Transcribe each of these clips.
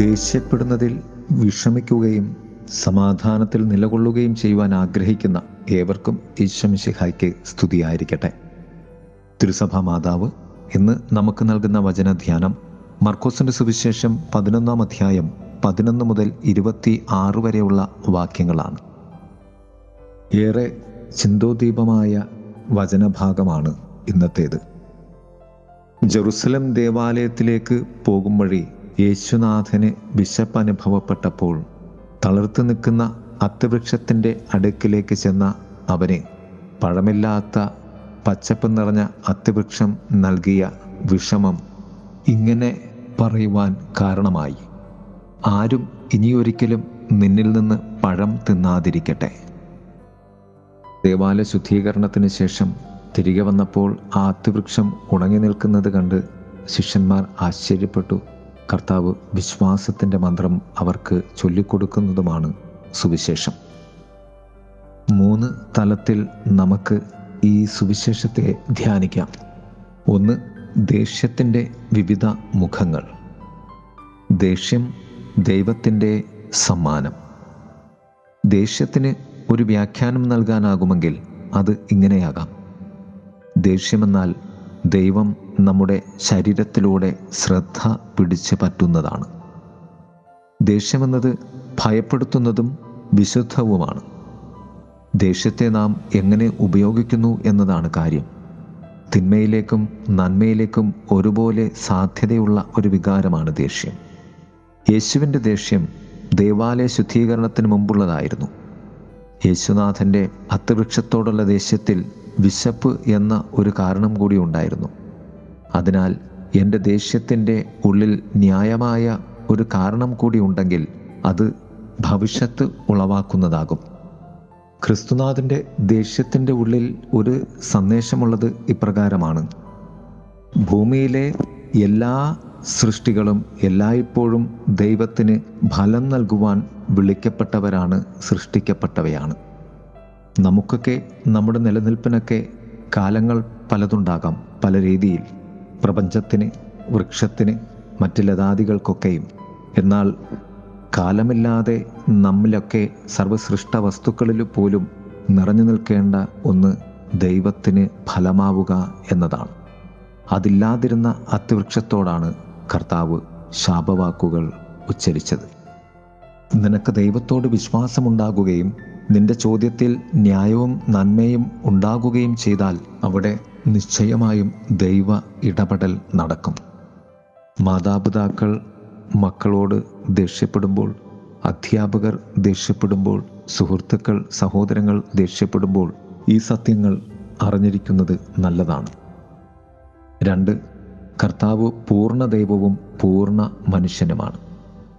ദേഷ്യപ്പെടുന്നതിൽ വിഷമിക്കുകയും സമാധാനത്തിൽ നിലകൊള്ളുകയും ചെയ്യുവാൻ ആഗ്രഹിക്കുന്ന ഏവർക്കും ഈശ്വമിശിഹായ്ക്ക് സ്തുതിയായിരിക്കട്ടെ. തിരുസഭാ മാതാവ് ഇന്ന് നമുക്ക് നൽകുന്ന വചനധ്യാനം മർക്കോസിന്റെ സുവിശേഷം പതിനൊന്നാം അധ്യായം പതിനൊന്ന് മുതൽ ഇരുപത്തി ആറ് വരെയുള്ള വാക്യങ്ങളാണ്. ഏറെ ചിന്തോദീപമായ വചനഭാഗമാണ് ഇന്നത്തേത്. ജെറുസലം ദേവാലയത്തിലേക്ക് പോകും വഴി യേശുനാഥന് വിശപ്പ് അനുഭവപ്പെട്ടപ്പോൾ തളർത്തു നിൽക്കുന്ന അത്തവൃക്ഷത്തിന്റെ അടുക്കിലേക്ക് ചെന്ന അവന് പഴമില്ലാത്ത പച്ചപ്പ് നിറഞ്ഞ അത്തിവൃക്ഷം നൽകിയ വിഷമം ഇങ്ങനെ പറയുവാൻ കാരണമായി. ആരും ഇനിയൊരിക്കലും നിന്നിൽ നിന്ന് പഴം തിന്നാതിരിക്കട്ടെ. ദേവാലയ ശുദ്ധീകരണത്തിന് ശേഷം തിരികെ വന്നപ്പോൾ ആ അത്തിവൃക്ഷം ഉണങ്ങി നിൽക്കുന്നത് കണ്ട് ശിഷ്യന്മാർ ആശ്ചര്യപ്പെട്ടു. കർത്താവ് വിശ്വാസത്തിന്റെ മന്ത്രം അവർക്ക് ചൊല്ലിക്കൊടുക്കുന്നതുമാണ് സുവിശേഷം. മൂന്ന് തലത്തിൽ നമുക്ക് ഈ സുവിശേഷത്തെ ധ്യാനിക്കാം. ഒന്ന് ദേഷ്യത്തിന്റെ വിവിധ മുഖങ്ങൾ. ദേഷ്യം ദൈവത്തിന്റെ സമ്മാനം. ദേഷ്യത്തിന് ഒരു വ്യാഖ്യാനം നൽകാനാകുമെങ്കിൽ അത് ഇങ്ങനെയാകാം. ദേഷ്യമെന്നാൽ ദൈവം നമ്മുടെ ശരീരത്തിലൂടെ ശ്രദ്ധ പിടിച്ചു പറ്റുന്നതാണ്. ദേഷ്യമെന്നത് ഭയപ്പെടുത്തുന്നതും വിശുദ്ധവുമാണ്. ദേഷ്യത്തെ നാം എങ്ങനെ ഉപയോഗിക്കുന്നു എന്നതാണ് കാര്യം. തിന്മയിലേക്കും നന്മയിലേക്കും ഒരുപോലെ സാധ്യതയുള്ള ഒരു വികാരമാണ് ദേഷ്യം. യേശുവിന്റെ ദേഷ്യം ദേവാലയ ശുദ്ധീകരണത്തിന് മുമ്പുള്ളതായിരുന്നു. യേശുനാഥന്റെ അത്തവൃക്ഷത്തോടുള്ള ദേഷ്യത്തിൽ വിശപ്പ് എന്ന ഒരു കാരണം കൂടി ഉണ്ടായിരുന്നു. അതിനാൽ എന്റെ ദേഷ്യത്തിന്റെ ഉള്ളിൽ ന്യായമായ ഒരു കാരണം കൂടി ഉണ്ടെങ്കിൽ അത് ഭവിഷ്യത്ത് ഉളവാക്കുന്നതാകും. ക്രിസ്തുനാഥന്റെ ദേഷ്യത്തിന്റെ ഉള്ളിൽ ഒരു സന്ദേശമുള്ളത് ഇപ്രകാരമാണ്. ഭൂമിയിലെ എല്ലാ സൃഷ്ടികളും എല്ലായ്പ്പോഴും ദൈവത്തിന് ഫലം നൽകുവാൻ വിളിക്കപ്പെട്ടവരാണ് സൃഷ്ടിക്കപ്പെട്ടവയാണ്. നമുക്കൊക്കെ നമ്മുടെ നിലനിൽപ്പിനൊക്കെ കാലങ്ങൾ പലതുണ്ടാകാം പല രീതിയിൽ. പ്രപഞ്ചത്തിന് വൃക്ഷത്തിന് മറ്റ് ലതാദികൾക്കൊക്കെയും. എന്നാൽ കാലമില്ലാതെ നമ്മിലൊക്കെ സർവസൃഷ്ട വസ്തുക്കളിൽ പോലും നിറഞ്ഞു നിൽക്കേണ്ട ഒന്ന് ദൈവത്തിന് ഫലമാവുക എന്നതാണ്. അതില്ലാതിരുന്ന അത്യവൃക്ഷത്തോടാണ് കർത്താവ് ശാപവാക്കുകൾ ഉച്ചരിച്ചത്. നിനക്ക് ദൈവത്തോട് വിശ്വാസമുണ്ടാകുകയും നിന്റെ ചോദ്യത്തിൽ ന്യായവും നന്മയും ഉണ്ടാകുകയും ചെയ്താൽ അവിടെ നിശ്ചയമായും ദൈവ ഇടപെടൽ നടക്കും. മാതാപിതാക്കൾ മക്കളോട് ദേഷ്യപ്പെടുമ്പോൾ അധ്യാപകർ ദേഷ്യപ്പെടുമ്പോൾ സുഹൃത്തുക്കൾ സഹോദരങ്ങൾ ദേഷ്യപ്പെടുമ്പോൾ ഈ സത്യങ്ങൾ അറിഞ്ഞിരിക്കുന്നത് നല്ലതാണ്. രണ്ട് കർത്താവ് പൂർണ ദൈവവും പൂർണ മനുഷ്യനുമാണ്.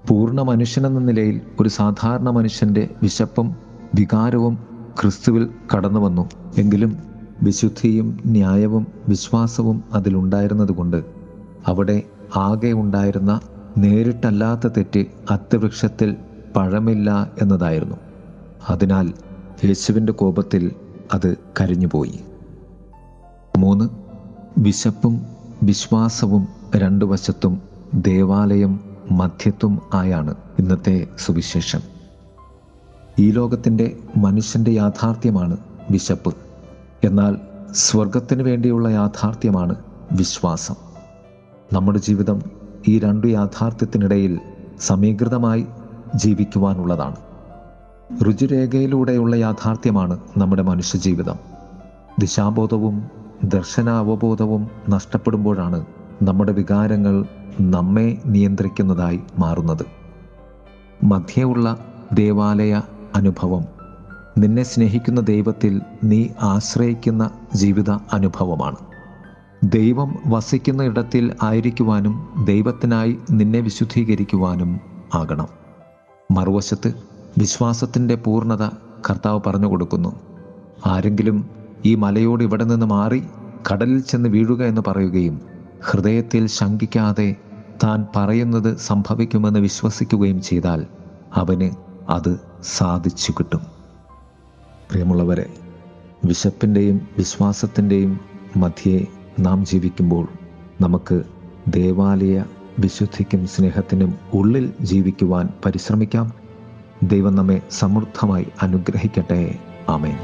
പൂർണ മനുഷ്യനെന്ന നിലയിൽ ഒരു സാധാരണ മനുഷ്യന്റെ വിശപ്പും വികാരവും ക്രിസ്തുവിൽ കടന്നു വന്നു എങ്കിലും വിശുദ്ധിയും ന്യായവും വിശ്വാസവും അതിലുണ്ടായിരുന്നതുകൊണ്ട് അവിടെ ആകെ ഉണ്ടായിരുന്ന നേരിട്ടല്ലാത്ത തെറ്റ് അത്യവൃക്ഷത്തിൽ പഴമില്ല എന്നതായിരുന്നു. അതിനാൽ യേശുവിന്റെ കോപത്തിൽ അത് കരിഞ്ഞുപോയി. മൂന്ന് വിശപ്പും വിശ്വാസവും രണ്ടു വശത്തും ദേവാലയം മധ്യത്വം ആയാണ് ഇന്നത്തെ സുവിശേഷം. ഈ ലോകത്തിന്റെ മനുഷ്യന്റെ യാഥാർത്ഥ്യമാണ് വിശപ്പ്. എന്നാൽ സ്വർഗത്തിന് വേണ്ടിയുള്ള യാഥാർത്ഥ്യമാണ് വിശ്വാസം. നമ്മുടെ ജീവിതം ഈ രണ്ടു യാഥാർത്ഥ്യത്തിനിടയിൽ സമീകൃതമായി ജീവിക്കുവാനുള്ളതാണ്. രുചിരേഖയിലൂടെയുള്ള യാഥാർത്ഥ്യമാണ് നമ്മുടെ മനുഷ്യജീവിതം. ദിശാബോധവും ദർശനാവബോധവും നഷ്ടപ്പെടുമ്പോഴാണ് നമ്മുടെ വികാരങ്ങൾ നമ്മെ നിയന്ത്രിക്കുന്നതായി മാറുന്നത്. മധ്യയുള്ള ദേവാലയ അനുഭവം നിന്നെ സ്നേഹിക്കുന്ന ദൈവത്തിൽ നീ ആശ്രയിക്കുന്ന ജീവിത അനുഭവമാണ്. ദൈവം വസിക്കുന്ന ഇടത്തിൽ ആയിരിക്കുവാനും ദൈവത്തിനായി നിന്നെ വിശുദ്ധീകരിക്കുവാനും ആകണം. മറുവശത്ത് വിശ്വാസത്തിന്റെ പൂർണത കർത്താവ് പറഞ്ഞു കൊടുക്കുന്നു. ആരെങ്കിലും ഈ മലയോട് ഇവിടെ നിന്ന് മാറി കടലിൽ ചെന്ന് വീഴുക എന്ന് പറയുകയും ഹൃദയത്തിൽ ശങ്കിക്കാതെ താൻ പറയുന്നത് സംഭവിക്കുമെന്ന് വിശ്വസിക്കുകയും ചെയ്താൽ അവന് അത് സാധിച്ചു കിട്ടും. പ്രിയമുള്ളവരെ വിശപ്പിന്റെയും വിശ്വാസത്തിന്റെയും മധ്യേ നാം ജീവിക്കുമ്പോൾ നമുക്ക് ദേവാലയ വിശുദ്ധിക്കും സ്നേഹത്തിനും ഉള്ളിൽ ജീവിക്കുവാൻ പരിശ്രമിക്കാം. ദൈവം നമ്മെ സമൃദ്ധമായി അനുഗ്രഹിക്കട്ടെ. ആമേൻ.